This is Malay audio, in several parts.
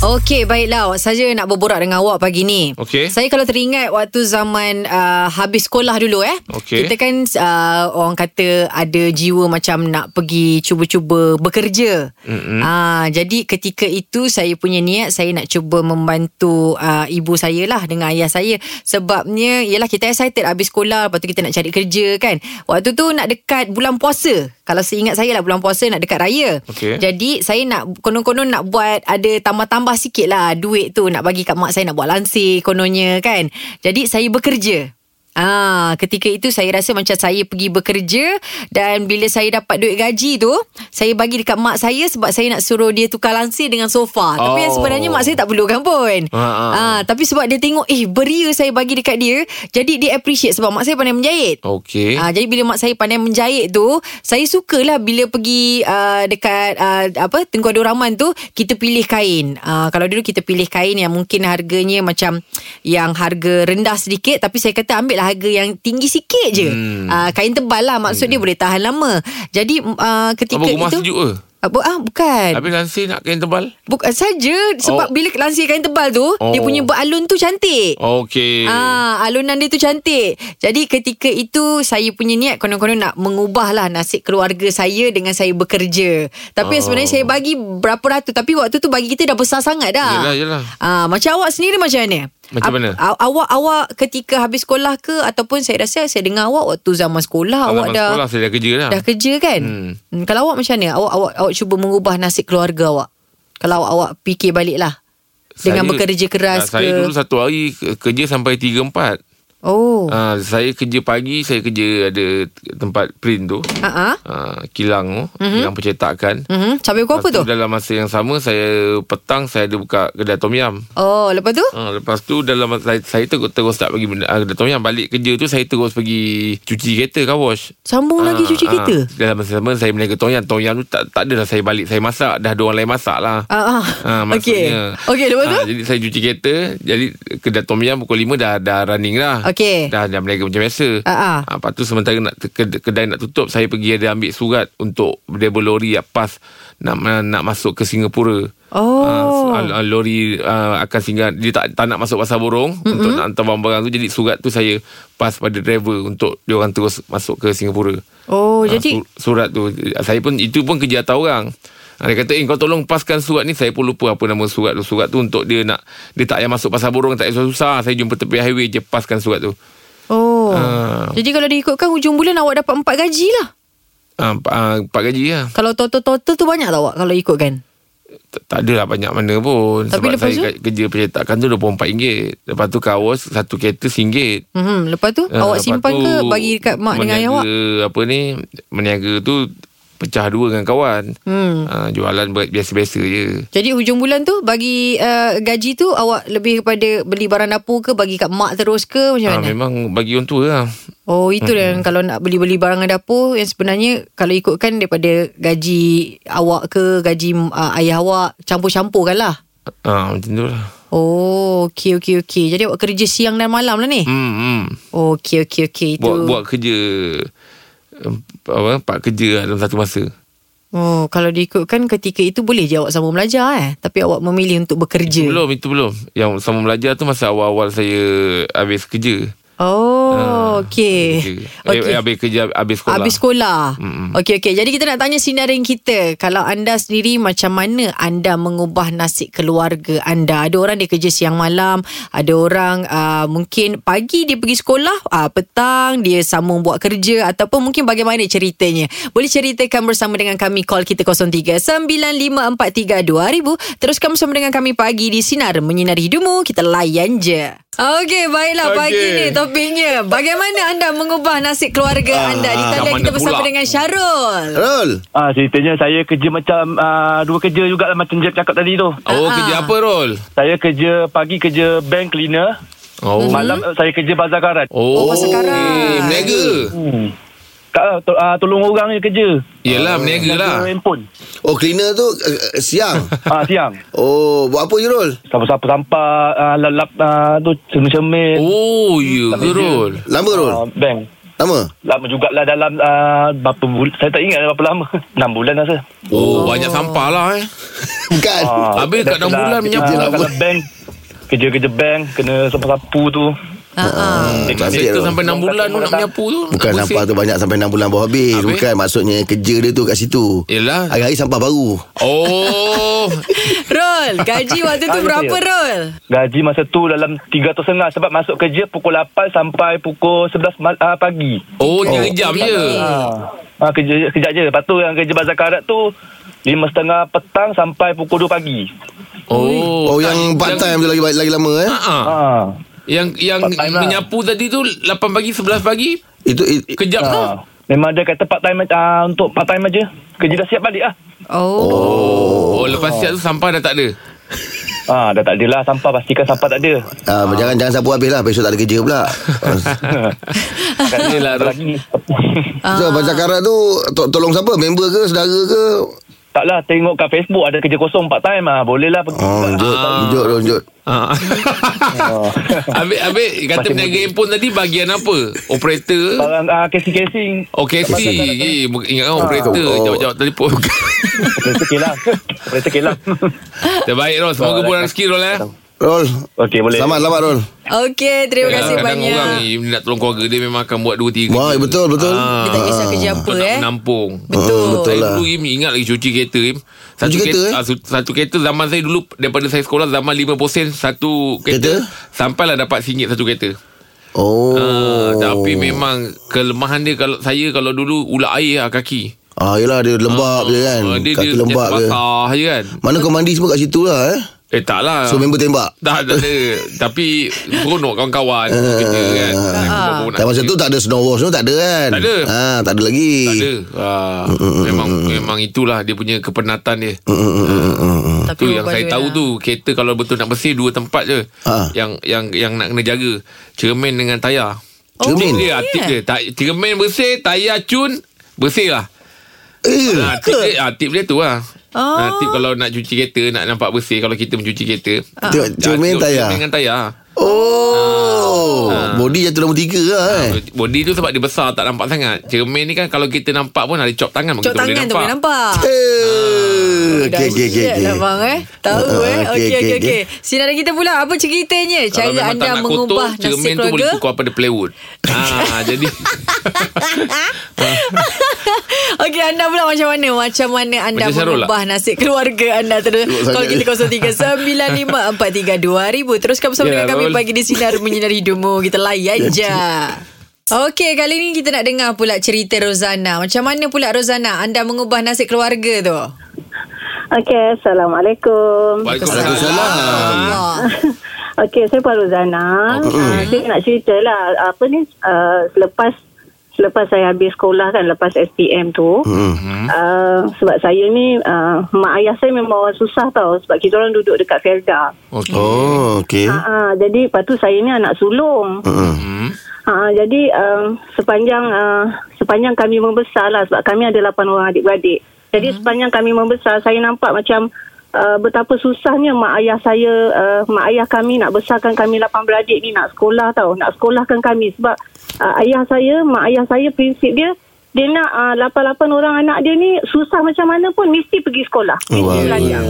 Okey, baiklah. Awak saja nak berborak dengan awak pagi ni. Okey. Saya kalau teringat waktu zaman uh, habis sekolah dulu eh. Okey. Kita kan uh, orang kata ada jiwa macam nak pergi cuba-cuba bekerja. Mm-hmm. Uh, jadi ketika itu saya punya niat saya nak cuba membantu uh, ibu saya lah dengan ayah saya. Sebabnya ialah kita excited habis sekolah lepas tu kita nak cari kerja kan. Waktu tu nak dekat bulan puasa. Kalau seingat saya lah bulan puasa nak dekat raya. Okey. Jadi saya nak konon-konon nak buat ada tambah-tambah sikit lah duit tu nak bagi kat mak saya nak buat lansir kononnya kan. Jadi saya bekerja. Ah, ketika itu saya rasa macam saya pergi bekerja dan bila saya dapat duit gaji tu, saya bagi dekat mak saya sebab saya nak suruh dia tukar lansir dengan sofa. Oh. Tapi yang Oh. sebenarnya mak saya tak perlukan pun. Ah, ah. Ah, tapi sebab dia tengok eh beria saya bagi dekat dia, jadi dia appreciate sebab mak saya pandai menjahit. Okey. Ah, jadi bila mak saya pandai menjahit tu, saya sukalah bila pergi uh, dekat uh, apa Tengku Abdul Rahman tu kita pilih kain. Uh, kalau dulu kita pilih kain yang mungkin harganya macam yang harga rendah sedikit tapi saya kata ambil lah harga yang tinggi sikit je. Hmm. Uh, kain tebal lah maksud hmm. dia boleh tahan lama. Jadi uh, ketika Apa rumah itu sejuk ke? Apa ah bukan. Habis lansir nak kain tebal? Bukan saja sebab Oh. bila lansir kain tebal tu dia Oh. punya beralun tu cantik. Okey. Ah, alunan dia tu cantik. Jadi ketika itu saya punya niat konon-konon nak mengubah lah nasib keluarga saya dengan saya bekerja. Tapi oh. Oh. sebenarnya saya bagi berapa ratus tapi waktu tu bagi kita dah besar sangat dah. Yelah, yelah. Ah, macam awak sendiri macam mana? Macam mana? Aw, awak awak ketika habis sekolah ke ataupun saya rasa saya dengar awak waktu zaman sekolah awak Zaman dah sekolah saya dah kerja dah. dah kerja kan? Hmm. Hmm. Kalau awak macam mana? Awak awak awak cuba mengubah nasib keluarga awak. Kalau awak, awak fikir balik lah. Dengan Saya- bekerja keras Saya ke? dulu satu hari ke- kerja sampai 3 4. Oh. Ah, saya kerja pagi, saya kerja ada tempat print tu. Ha ah. Ah, kilang tu, mm-hmm. kilang percetakan. Mhm. Sampai pukul apa tu? Dalam masa yang sama saya petang saya ada buka kedai tom yam. Oh, lepas tu? Ha, lepas tu dalam saya, saya terus, terus tak pergi ah, kedai tom yam balik kerja tu saya terus pergi cuci kereta car wash. Sambung lagi Ah, cuci ah. kereta? Dalam masa sama saya berniaga tom yam. Tom yam tu tak, tak adalah saya balik saya masak. Dah ada orang lain masak lah. Ah, ah. Ah, Okey. maksudnya Okey, lepas tu? ah, Jadi saya cuci kereta Jadi kedai tom yam pukul 5 dah, dah running dah Okey. Dah, dah berniaga macam biasa ah. Ah, Lepas tu sementara nak, kedai, kedai nak tutup Saya pergi ada ambil surat Untuk driver lori pas nak, nak masuk ke Singapura Oh. Ah, lori ah, akan singgah Dia tak, tak nak masuk pasar borong mm-hmm. Untuk nak hantar barang-barang tu Jadi surat tu saya Pas pada driver Untuk dia orang terus Masuk ke Singapura Oh, Ah, jadi su- surat tu saya pun itu pun kerja atas orang. Dia kata, eh kau tolong paskan surat ni. Saya pun lupa apa nama surat tu. Surat tu untuk dia nak, dia tak payah masuk pasar borong, tak payah susah. Saya jumpa tepi highway je paskan surat tu. Oh. Ah. Jadi kalau diikutkan hujung bulan awak dapat empat gaji lah. Ah, empat, ah, empat gaji lah. Kalau total-total tu banyak tak awak kalau ikutkan? Tak, tak adalah banyak mana pun. Tapi Sebab lepas saya tu? kerja pencetakan tu RM24. Lepas tu kawas, satu kereta RM1. Mhm. Lepas tu Ah, awak lepas simpan tu ke bagi dekat mak dengan ayah awak? Apa ni, meniaga tu pecah dua dengan kawan. Hmm. Ah, jualan biasa-biasa je. Jadi hujung bulan tu bagi uh, gaji tu awak lebih kepada beli barang dapur ke bagi kat mak terus ke macam Ah, mana? memang bagi orang tua lah. Oh itu mm-hmm. kalau nak beli-beli barang dapur yang sebenarnya kalau ikutkan daripada gaji awak ke gaji uh, ayah awak campur-campur kan lah. Ah, macam tu lah. Oh okey okey okey. Jadi awak kerja siang dan malam lah ni. Hmm, hmm. Oh, okey okey okey itu. Buat, buat kerja apa, empat kerja lah dalam satu masa. Oh kalau diikutkan ketika itu boleh je awak sambung belajar eh tapi awak memilih untuk bekerja. Belum, itu belum. Yang sama belajar tu masa awal-awal saya habis kerja. Oh Ah, okey. kerja. Okey. Eh, habis kerja, habis sekolah. Habis sekolah. Okey okey. Jadi kita nak tanya sinarin kita. Kalau anda sendiri macam mana anda mengubah nasib keluarga anda? Ada orang dia kerja siang malam, ada orang uh, mungkin pagi dia pergi sekolah, uh, petang dia sambung buat kerja ataupun mungkin bagaimana ceritanya? Boleh ceritakan bersama dengan kami call kita 03 9543 2000. Teruskan bersama dengan kami pagi di Sinar Menyinari Hidupmu. Kita layan je. Okey, baiklah Okey. pagi ni topiknya. Bagaimana anda mengubah nasib keluarga anda? Di talian kita bersama pula? dengan Syarul. Rol Ah ceritanya saya kerja macam ah, dua kerja juga lah macam Jeb cakap tadi tu. Oh, Ah. kerja apa, Rol? Saya kerja pagi kerja bank cleaner, Oh. malam saya kerja bazar karat. Oh, Oh, pasal karat. eh, Meniaga. Hmm. Ah, tolong orang je kerja. Yelah, meniaga lah. Jaga handphone. Oh cleaner tu uh, siang Ah siang. Oh buat apa je Rol Sampah-sampah sampah, ah, lap-lap ah, tu cermin-cermin. Oh, ya ke, Rol? Lama Rol Ah, bank. Lama? Lama jugalah dalam uh, berapa bulan. Saya tak ingat berapa lama. 6 bulan rasa. Oh, banyak sampah lah eh. Bukan. Ah, Habis kat enam bulan menyapu. ah, Kalau bank, kerja-kerja bank, kena sapu-sapu tu. Ha, ha. tu. sampai 6 bulan tu nak menyapu tu. Bukan sampah tu banyak sampai 6 bulan baru habis. Habis? Bukan maksudnya kerja dia tu kat situ. Yelah. Hari-hari sampah baru. Oh. Rol, gaji waktu tu berapa ya. Rol? Gaji masa tu dalam 300 sebab masuk kerja pukul 8 sampai pukul 11 ma- uh, pagi. Oh, tiga jam je. Ha. Kerja kejap je. Lepas tu yang kerja bazar karat tu lima setengah petang sampai pukul 2 pagi. Oh. Oh, yang part time tu lagi lagi lama eh. Ha. Ha. Yang yang lah. menyapu tadi tu 8 pagi 11 pagi Itu it, kejap tu. Ha. Memang dia kata part time uh, untuk part time aja. Kerja dah siap balik ah. Oh. Oh, lepas siap tu sampah dah tak ada. Ha, dah tak ada lah sampah pastikan sampah tak ada. ah, jangan jangan sapu habis lah besok tak ada kerja pula. Kan Ros. lagi. so, baca karat tu to, tolong siapa? Member ke, saudara ke? Taklah tengok kat Facebook ada kerja kosong part time ah. Boleh lah pergi. Oh, jut, jut, jut, jut. Ha. habis habis kata Masih peniaga handphone tadi bahagian apa? Operator. Barang uh, casing-casing. Oh, KC. Eh, ingat kan operator. Oh. Jawab-jawab telefon. Operator kilang. Operator kilang. Terbaik Rol. Semoga murah rezeki Rol eh. Rol. Okey boleh. Selamat, selamat Rol. Okey, terima kasih Kadang banyak. orang ni nak tolong keluarga dia memang akan buat 2 3 Wah, betul, betul. Dia tak kisah kerja apa nak eh. menampung Betul. Hmm, betul Saya lah. dulu Im, ingat lagi cuci kereta Im. Satu Cuci kereta, eh? ah, Satu kereta zaman saya dulu Daripada saya sekolah Zaman 5% Satu kereta, Kereta? Sampailah dapat RM1 satu kereta Oh. Ah, Tapi memang Kelemahan dia kalau Saya kalau dulu Ulat air lah kaki Ah, yelah dia lembab je kan. Ah, Dia, Kaki dia lembab macam ke. basah je kan Mana kau mandi semua kat situ lah eh. Eh tak lah So member tembak. Tak, tak ada Tapi Seronok kawan-kawan Kerja kan Tak masa tu tak ada snow wash tu tak ada kan? Tak ada. Ha, tak ada lagi. Tak ada ah, Memang Memang itulah Dia punya kepenatan dia Tapi Tu yang saya tahu lah. tu Kereta kalau betul nak bersih Dua tempat je Ha. Yang yang yang nak kena jaga Cermin dengan tayar Oh, Cermin? Tip dia yeah. Dia Ta- Cermin bersih Tayar cun Bersih lah Eh. ha, tip, dia, ha, tip dia tu lah Oh. ha, Tip kalau nak cuci kereta Nak nampak bersih Kalau kita mencuci kereta Tengok Ah, cermin tengok tayar. cermin dengan tayar Oh. Body jatuh nombor tiga lah eh. Ha, Body tu sebab dia besar Tak nampak sangat Cermin ni kan Kalau kita nampak pun Ada cop tangan Cok kita boleh tangan tu nampak, boleh nampak. Eh. Okey okey okey. Dahsyat lah bang eh? Tahu Ah, eh? okey, Okey okey, okey Sinaran kita pula Apa ceritanya? Kalau Cara memang anda mengubah kotor, nasib cermin tu boleh keluarga tukar pada plywood. ha, jadi Okey anda pula macam mana? Macam mana anda Macam Syarul mengubah nasib keluarga anda? Terus Call sangat. kita 0395432000 Teruskan bersama dengan kami. Pagi di Sinar Menyinari Hidupmu. Kita layan je. Okey, kali ni kita nak dengar pula cerita Rozana. Macam mana pula Rozana anda mengubah nasib keluarga tu? Okey, Assalamualaikum. Waalaikumsalam. Okey, saya Pak Rozana. Uh, saya nak cerita lah. Apa ni, uh, selepas selepas saya habis sekolah kan, lepas SPM tu. Hmm. Uh, sebab saya ni, uh, mak ayah saya memang orang susah tau. Sebab kita orang duduk dekat Felda. Okey. Oh, okey. Uh, uh, jadi, lepas tu saya ni anak sulung. Hmm. Hmm. Ha, jadi uh, sepanjang uh, sepanjang kami membesar lah sebab kami ada 8 orang adik-beradik. Jadi sepanjang kami membesar saya nampak macam uh, betapa susahnya mak ayah saya uh, mak ayah kami nak besarkan kami 8 beradik ni nak sekolah tau, nak sekolahkan kami sebab uh, ayah saya, mak ayah saya prinsip dia dia nak uh, 8-8 orang anak dia ni susah macam mana pun mesti pergi sekolah. Mesti belajar.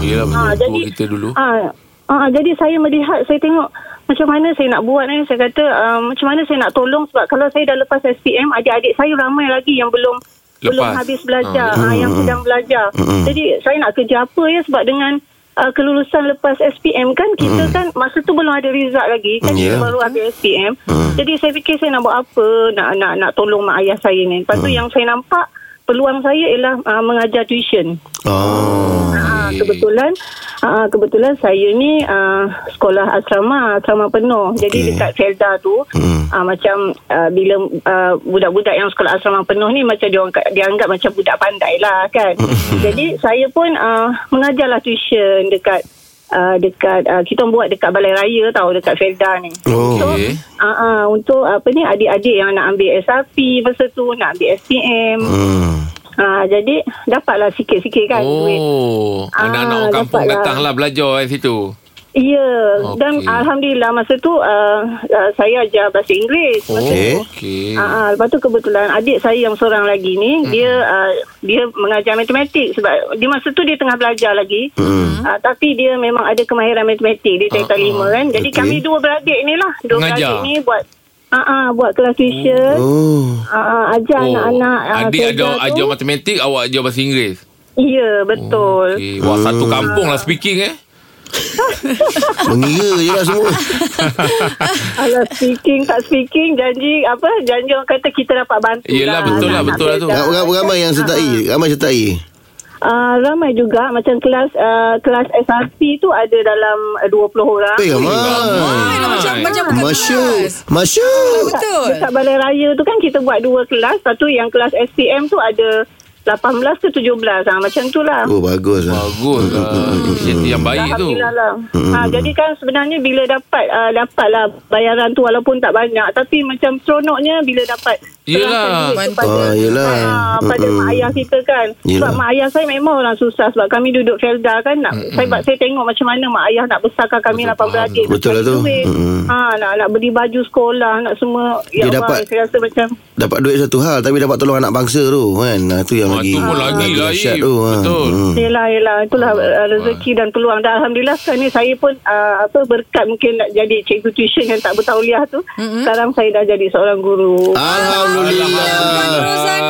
Yelah betul Ah, jadi kita dulu. Ah, ah, jadi saya melihat, saya tengok macam mana saya nak buat ni. Saya kata uh, macam mana saya nak tolong sebab kalau saya dah lepas SPM, adik-adik saya ramai lagi yang belum Lepas. belum habis belajar, ah, yang sedang belajar. Jadi saya nak kerja apa ya sebab dengan uh, kelulusan lepas SPM kan kita kan masa tu belum ada result lagi kan Ya. kita baru habis SPM. Jadi saya fikir saya nak buat apa, nak nak nak tolong mak ayah saya ni. Lepas tu yang saya nampak peluang saya ialah uh, mengajar tuition. Oh. Ah, kebetulan ah, kebetulan saya ni ah, sekolah asrama asrama penuh. Jadi dekat Felda tu Hmm. ah, macam ah, bila ah, budak-budak yang sekolah asrama penuh ni macam dia orang dianggap macam budak pandai lah kan. Jadi saya pun ah, mengajarlah tuition dekat Uh, dekat uh, kita buat dekat balai raya tau dekat Felda ni. Oh. So, Okey. uh, uh, untuk apa ni adik-adik yang nak ambil SRP masa tu nak ambil SPM. Hmm. Uh, jadi dapatlah sikit-sikit kan duit. Oh, anak-anak orang kampung datanglah belajar kat situ. Ya, Okey. dan Alhamdulillah masa tu uh, uh, saya ajar bahasa Inggeris. Masa Okey. tu. Okey. Ah, ah, lepas tu kebetulan adik saya yang seorang lagi ni hmm. dia uh, dia mengajar matematik sebab dia masa tu dia tengah belajar lagi. Hmm. Uh, tapi dia memang ada kemahiran matematik dia tingkat Ah, lima kan. Jadi Okey. kami dua beradik ni lah. Dua Mengajar. beradik ni buat ah uh, buat kelas tuition. Oh. Ah, uh, ajar anak-anak uh, Adik ada tu. ajar matematik, awak ajar bahasa Inggeris. Ya, betul. Okey. Wah, satu kampung lah speaking eh. Mengira je lah semua. Alah speaking tak speaking janji apa janji orang kata kita dapat bantu Yelah, betul lah, betul lah nak tu. ramai yang sertai? Ramai sertai? Uh, ramai juga macam kelas uh, kelas SRP tu ada dalam uh, 20 orang. Eh, ramai. Ah, macam macam bukan Masyuk. kelas. Masyuk. Betul. Dekat Balai Raya tu kan kita buat dua kelas. Satu yang kelas SPM tu ada 18 ke 17. Ha, macam tu lah. Oh, bagus lah. Bagus lah. Inisiatif yang baik tu. Lah. Ha, jadi kan sebenarnya bila dapat uh, dapat lah bayaran tu walaupun tak banyak tapi macam seronoknya bila dapat Yelah. kepada, Ah, yelah. ha, pada mak ayah kita kan. Yelah. Sebab mak ayah saya memang orang susah sebab kami duduk Felda kan. Nak, saya, saya tengok macam mana mak ayah nak besarkan kami Betul, lapan faham. beradik. nak Betul lah tu. Ha, nak, nak beli baju sekolah nak semua. Dia Ya Allah, dapat- saya rasa macam Dapat duit satu hal Tapi dapat tolong anak bangsa tu kan Nah, tu yang Ah, lagi tu pun lagi lah, tu ha. Betul. Hmm. Yelah, yelah. Itulah rezeki dan peluang. Dan Alhamdulillah sekarang ni saya pun uh, apa berkat mungkin nak jadi cikgu tuition yang tak bertauliah tu. Mm-hmm. Sekarang saya dah jadi seorang guru. Alhamdulillah.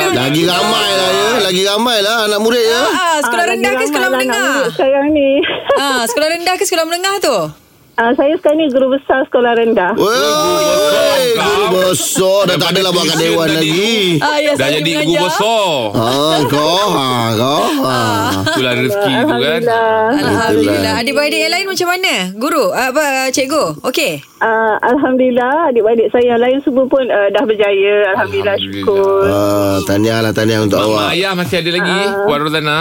Lagi ramai lah ya Lagi ramai lah anak murid ya Ah, sekolah Ah, rendah ke sekolah lah menengah? Sekarang ni. Ah, sekolah rendah ke sekolah menengah tu? Uh, saya sekarang ni guru besar sekolah rendah. Woi, guru besar dah tak adalah buat kat dewan lagi. Ah, ya, Dah jadi guru besar. Ha, kau, ha, kau. Ha. Itulah rezeki tu kan. Alhamdulillah. Alhamdulillah. Adik-beradik yang lain macam mana? Guru? Ah, Apa, cikgu? Okey. Uh, Alhamdulillah adik-adik saya yang lain semua pun uh, dah berjaya. Alhamdulillah, Alhamdulillah. syukur. Ah, tahniah lah, tahniah untuk mak awak. ayah masih ada lagi Puan Rozana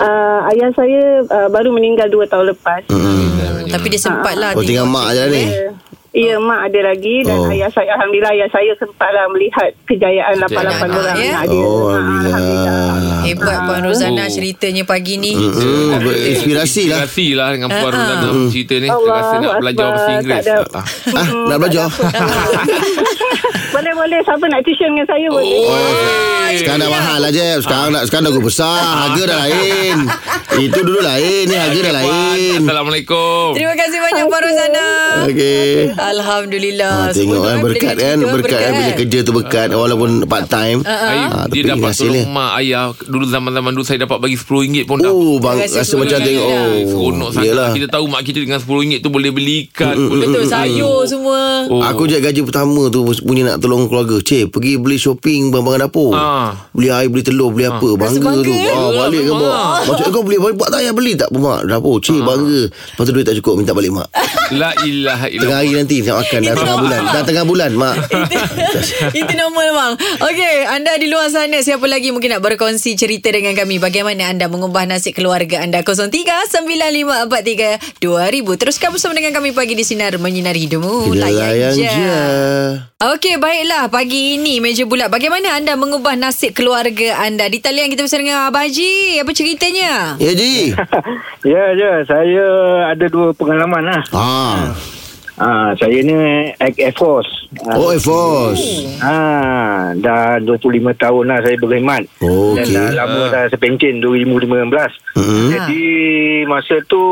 Uh, ayah saya uh, baru meninggal 2 tahun lepas. Hmm. Tapi dia sempat lah. Oh, tinggal mak je lah ni. Ya, Ya, mak ada lagi dan Oh. ayah saya alhamdulillah ayah saya sempatlah melihat kejayaan 88 Kejayaan, orang ya? anak dia. Oh, Ha, Alhamdulillah. Hebat Puan Rozana Oh. ceritanya pagi ni. Hmm, berinspirasi lah. Inspirasi lah dengan Puan Ah, ah. Rozana cerita ni Allah rasa nak belajar bahasa Inggeris Tak ada. Ah. Ah, nak belajar? boleh boleh siapa nak tuition dengan saya boleh. Oh, Sekarang dah mahal lah Jeb. Sekarang dah, sekarang dah gua besar. Harga dah lain. Itu dulu lain Ni harga dah lain. Assalamualaikum. Terima kasih banyak Puan Rozana. Okey. Alhamdulillah. Ha, tengok kan Semua tu berkat bila kan berkat kan? bila kerja tu berkat walaupun part time. Ah, dia dapat tolong mak ayah. Dulu zaman-zaman dulu Saya dapat bagi RM10 pun dah. Oh bang Rasa macam RM10 tengok dah. oh. Seronok sangat. yelah. Kita tahu mak kita dengan RM10 tu Boleh beli ikan boleh Betul sayur semua. Oh. Aku je gaji pertama tu punya nak tolong keluarga. Cik, pergi beli shopping barang-barang dapur. Ah. Beli air, beli telur, beli apa. Bangga tu. eh? Ah, balik ke Memang. mak. Macam kau beli buat tak payah beli tak mak dapur. Cik bangga. Lepas tu duit tak cukup minta balik mak. La ilaha Tengah illallah hari nanti nak makan dah tengah bulan. Dah tengah bulan mak. Itu normal bang Okey Anda di luar sana Siapa lagi mungkin nak berkongsi Cerita dengan kami Bagaimana anda mengubah nasib keluarga anda 03-9543-2000 Teruskan bersama dengan kami Pagi di Sinar Menyinari Hidupmu Kita layan je. Okey, baiklah. Pagi ini meja bulat. Bagaimana anda mengubah nasib keluarga anda? Di talian kita bersama dengan Abang Haji. Apa ceritanya? Ya Ji. Ya, ya. Saya ada dua pengalaman lah. Ah. Ha, saya ni Air Force. Ha, Oh, Air Force. ha, dah 25 tahun lah saya berkhidmat. Oh, Dan okey. dah lama dah saya pencen 2015. Hmm. Jadi masa tu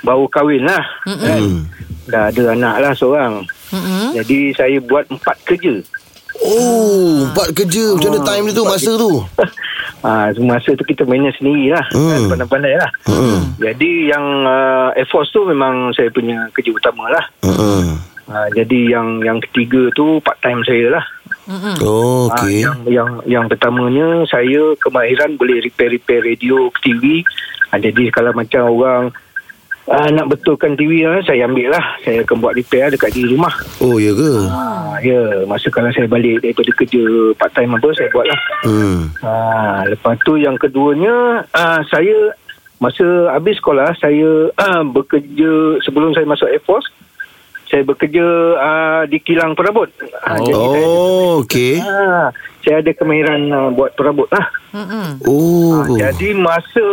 baru kahwin lah. Kan? Dah ada anak lah seorang. Mm-mm. Jadi saya buat empat kerja. Oh, empat kerja. Macam mana time dia tu, masa tu? Ha, masa tu kita mainnya sendiri lah. Hmm. Kan, pandai-pandai lah. Hmm. Jadi yang uh, Air Force tu memang saya punya kerja utama lah. Hmm. Ha, jadi yang yang ketiga tu part time saya lah. Oh, Ah, okey. yang yang yang pertamanya saya kemahiran boleh repair-repair radio TV. Ha, jadi kalau macam orang uh, nak betulkan TV lah, saya ambil lah. Saya akan buat repair dekat di rumah. Oh, ya ke? Ha, ya, masa kalau saya balik daripada kerja part time apa saya buat lah. Hmm. Ha, lepas tu yang keduanya uh, saya masa habis sekolah saya uh, bekerja sebelum saya masuk Air Force saya bekerja uh, di kilang perabot. Jadi saya Oh, okey. Ha, saya ada kemahiran uh, buat perabot lah. Mm-mm. Oh. Ha, jadi masa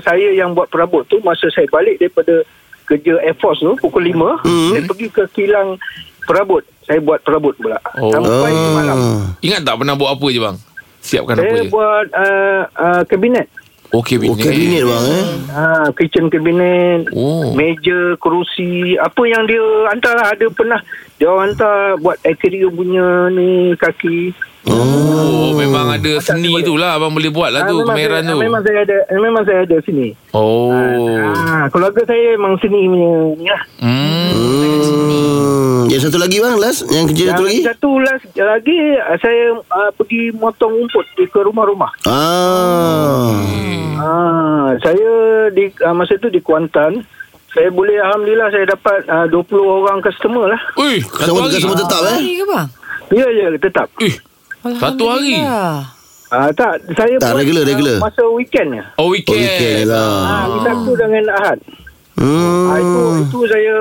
saya yang buat perabot tu, masa saya balik daripada kerja Air Force tu pukul 5 Hmm. saya pergi ke kilang perabot saya buat perabot pula Oh. sampai Ah. malam Ingat tak pernah buat apa je bang? Siapkan apa saya je? buat uh, uh, kabinet Okey Oh, kabinet bang eh. Ah, kitchen cabinet, Oh. meja, kerusi, apa yang dia hantar lah. Ada pernah dia orang hantar buat interior punya ni kaki. Oh, memang ada seni tu lah Abang boleh buat lah Ah, tu Kemahiran tu Memang saya ada, memang saya ada sini. Oh Ah, keluarga saya memang seni punya ni lah. Hmm Hmm. Yang satu lagi bang Last Yang kerja satu lagi Yang satu last lagi ah, saya uh, pergi motong rumput di ke rumah-rumah. Ah. Ah, saya di uh, masa tu di Kuantan. Saya boleh alhamdulillah saya dapat uh, 20 orang customer lah. Ui Satu Sama hari sama tetap eh. Hari ke bang? Ya ya tetap. Ih Satu hari Alhamdulillah. Ah tak saya Tak, buat, regular, ah, regular. masa weekend ya. Oh Oh, weekend, weekend lah. Ah, hari Sabtu dengan Ahad. Hmm. Ah, itu itu saya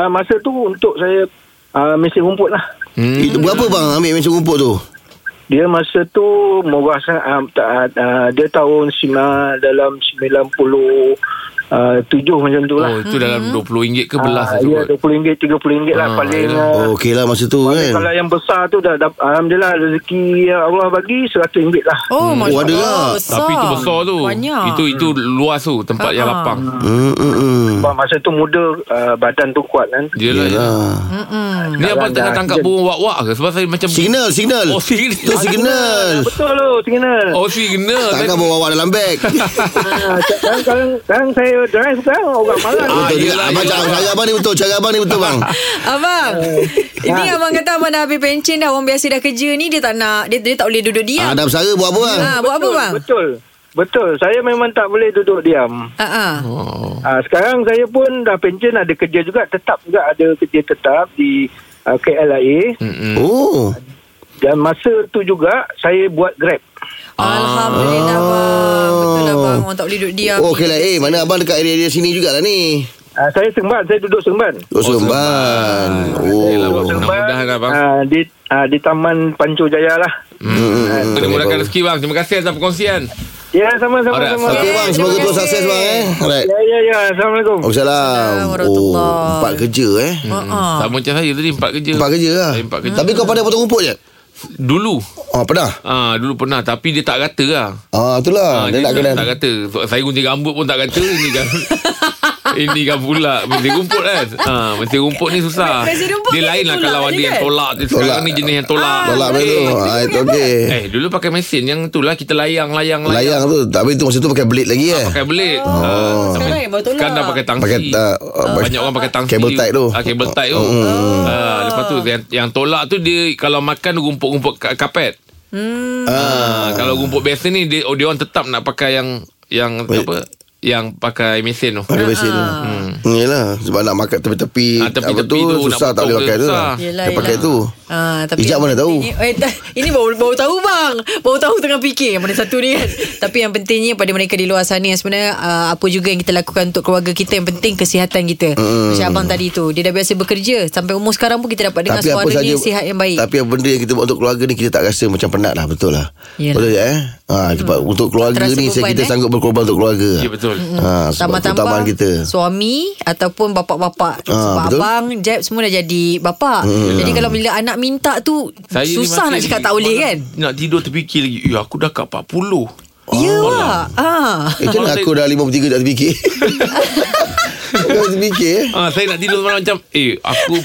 ah, masa tu untuk saya ah, mesin rumput lah. hmm. Itu berapa bang ambil mesin rumput tu? Dia masa tu murah sangat tak, ah, dia tahun sima, dalam 90 uh, tujuh macam tu lah. Oh itu dalam RM20 ke belas Ah, tu ya, kot. RM20, RM30 lah Ah, paling. ya. ah, Oh okey lah masa tu kan. Kalau yang besar tu dah, dah Alhamdulillah rezeki Allah bagi RM100 lah. Oh, Masya ada Allah. lah. Besar. Tapi itu besar tu Banyak. Itu itu luas tu Tempat yang Ah. lapang Hmm, hmm, hmm. Sebab masa tu muda uh, badan tu kuat kan. Yelah Yelah. Ni abang tengah dah- tangkap burung wak-wak ke Sebab saya macam Signal, signal. Oh signal Itu signal. Betul tu, signal. Oh signal Takkan bawa awak dalam beg. Ah, sekarang saya drive sekarang orang malas. Ah, betul juga. yelah, Abang yelah. cakap cara abang ni betul. Cara abang ni betul bang. Abang Ini abang kata Abang dah habis pencen dah Orang biasa dah kerja ni Dia tak nak Dia, dia tak boleh duduk diam Ada bersara buat apa bang? ha, Buat apa bang? Betul. Betul. Saya memang tak boleh duduk diam. Ha, ha. Oh. Ah, sekarang saya pun dah pension ada kerja juga. Tetap juga ada kerja tetap di uh, KLIA. Mm-mm. Oh. Dan masa tu juga saya buat Grab. Alhamdulillah bang Betul lah bang Orang tak boleh duduk diam Oh okey lah. Eh mana abang dekat area-area sini jugalah ni. Ah, saya Seremban. Saya duduk Seremban. Oh, Seremban. Yelah, Oh. Mudah-mudahan lah, bang. Ah, di, ah, di Taman Pancu Jaya lah. Hmm. Kena mudahkan rezeki bang Terima kasih atas perkongsian Ya, sama-sama. Alright, sama. Okey bang, semoga terus sukses bang eh. Alright. Ya, ya, ya. Assalamualaikum. Waalaikumsalam. Oh, empat kerja eh. Ha, ha. Sama macam saya tadi Empat kerja Empat kerja lah. Saya empat kerja Tapi kau pandai potong rumput je? Dulu Oh, pernah? Ah Dulu pernah Tapi dia tak rata lah Ah, itulah. Dia nak kena. tak kata Saya gunting rambut pun tak kata Ini kan Ini kan pula Mesin rumput kan ha, Mesin rumput ni susah rumput Dia lain lah tolak Kalau ada yang kan? tolak tu. Sekarang Tolak. ni jenis yang tolak Tolak Okey. okay. Ah, itu okey. Eh dulu pakai mesin Yang tu lah Kita layang-layang Layang tu. Tapi tu masa tu pakai blade lagi eh. Pakai belit oh. Sekarang yang baru tolak. Sekarang dah pakai tangsi Pakai, ah, ah, Banyak orang pakai tangsi Cable tight tu. ah, Cable tight tu ah, Lepas tu yang, yang tolak tu Dia kalau makan rumput-rumput ka- kapet Hmm. Ah, kalau rumput biasa ni dia, dia orang tetap nak pakai yang yang Wait. apa yang pakai mesin tu. Pakai mesin tu. Hmm. Yelah. Sebab nak makan tepi-tepi. Ah, tepi-tepi tu, tu, susah tak boleh tu pakai tu. Yelah, Dia pakai yelah. tu. Ah, tapi Ijab yang mana tahu? pentingnya- Eh, ini baru baru tahu bang. Baru tahu tengah fikir yang mana satu ni kan. tapi yang pentingnya pada mereka di luar sana yang sebenarnya uh, apa juga yang kita lakukan untuk keluarga kita yang penting kesihatan kita. Hmm. Macam abang tadi tu, dia dah biasa bekerja sampai umur sekarang pun kita dapat dengar Tapi apa suara dia sihat yang baik. Tapi apa benda yang kita buat untuk keluarga ni Kita tak rasa macam penat lah Betul lah Yelah. Betul tak eh ha, Sebab untuk keluarga terasa ni saya Kita eh? sanggup berkorban untuk keluarga Ya betul. Ha, Sebab keutamaan kita suami ataupun bapak-bapak Ah, sebab betul. abang Jeb semua dah jadi bapak. Jadi kalau bila anak minta tu Saya susah nak cakap tak boleh kan? Nak tidur terfikir lagi. Eh aku dah kat 40. Ya lah. Ah. Eh macam mana aku dah 53 tak terfikir Kau terfikir eh Ah saya nak tidur malam macam eh aku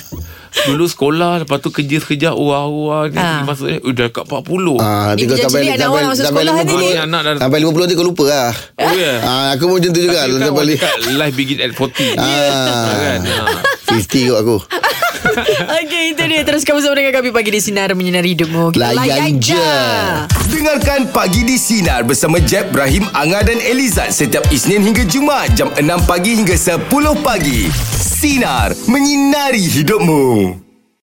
dulu sekolah lepas tu kerja sekejap wah-wah ni Ah. maksudnya eh, dah kat 40. Ah, Ni nanti kau macam sampai anak sampai, orang masuk sampai sekolah 50 ni. Anak dah- Sampai 50 nanti kau lupa lah Oh ya. ah, Aku pun macam tu juga Tapi kan Sampai orang cakap life begin at 40. Ah, kan? Ah. 50 kot aku Okey, itu dia. Teruskan bersama dengan kami pagi di Sinar Menyinari Hidupmu. Kita Layan je. Dengarkan Pagi di Sinar bersama Jeb, Ibrahim, Anga dan Elizad setiap Isnin hingga Jumaat jam 6 pagi hingga 10 pagi. Sinar. Menyinari hidupmu.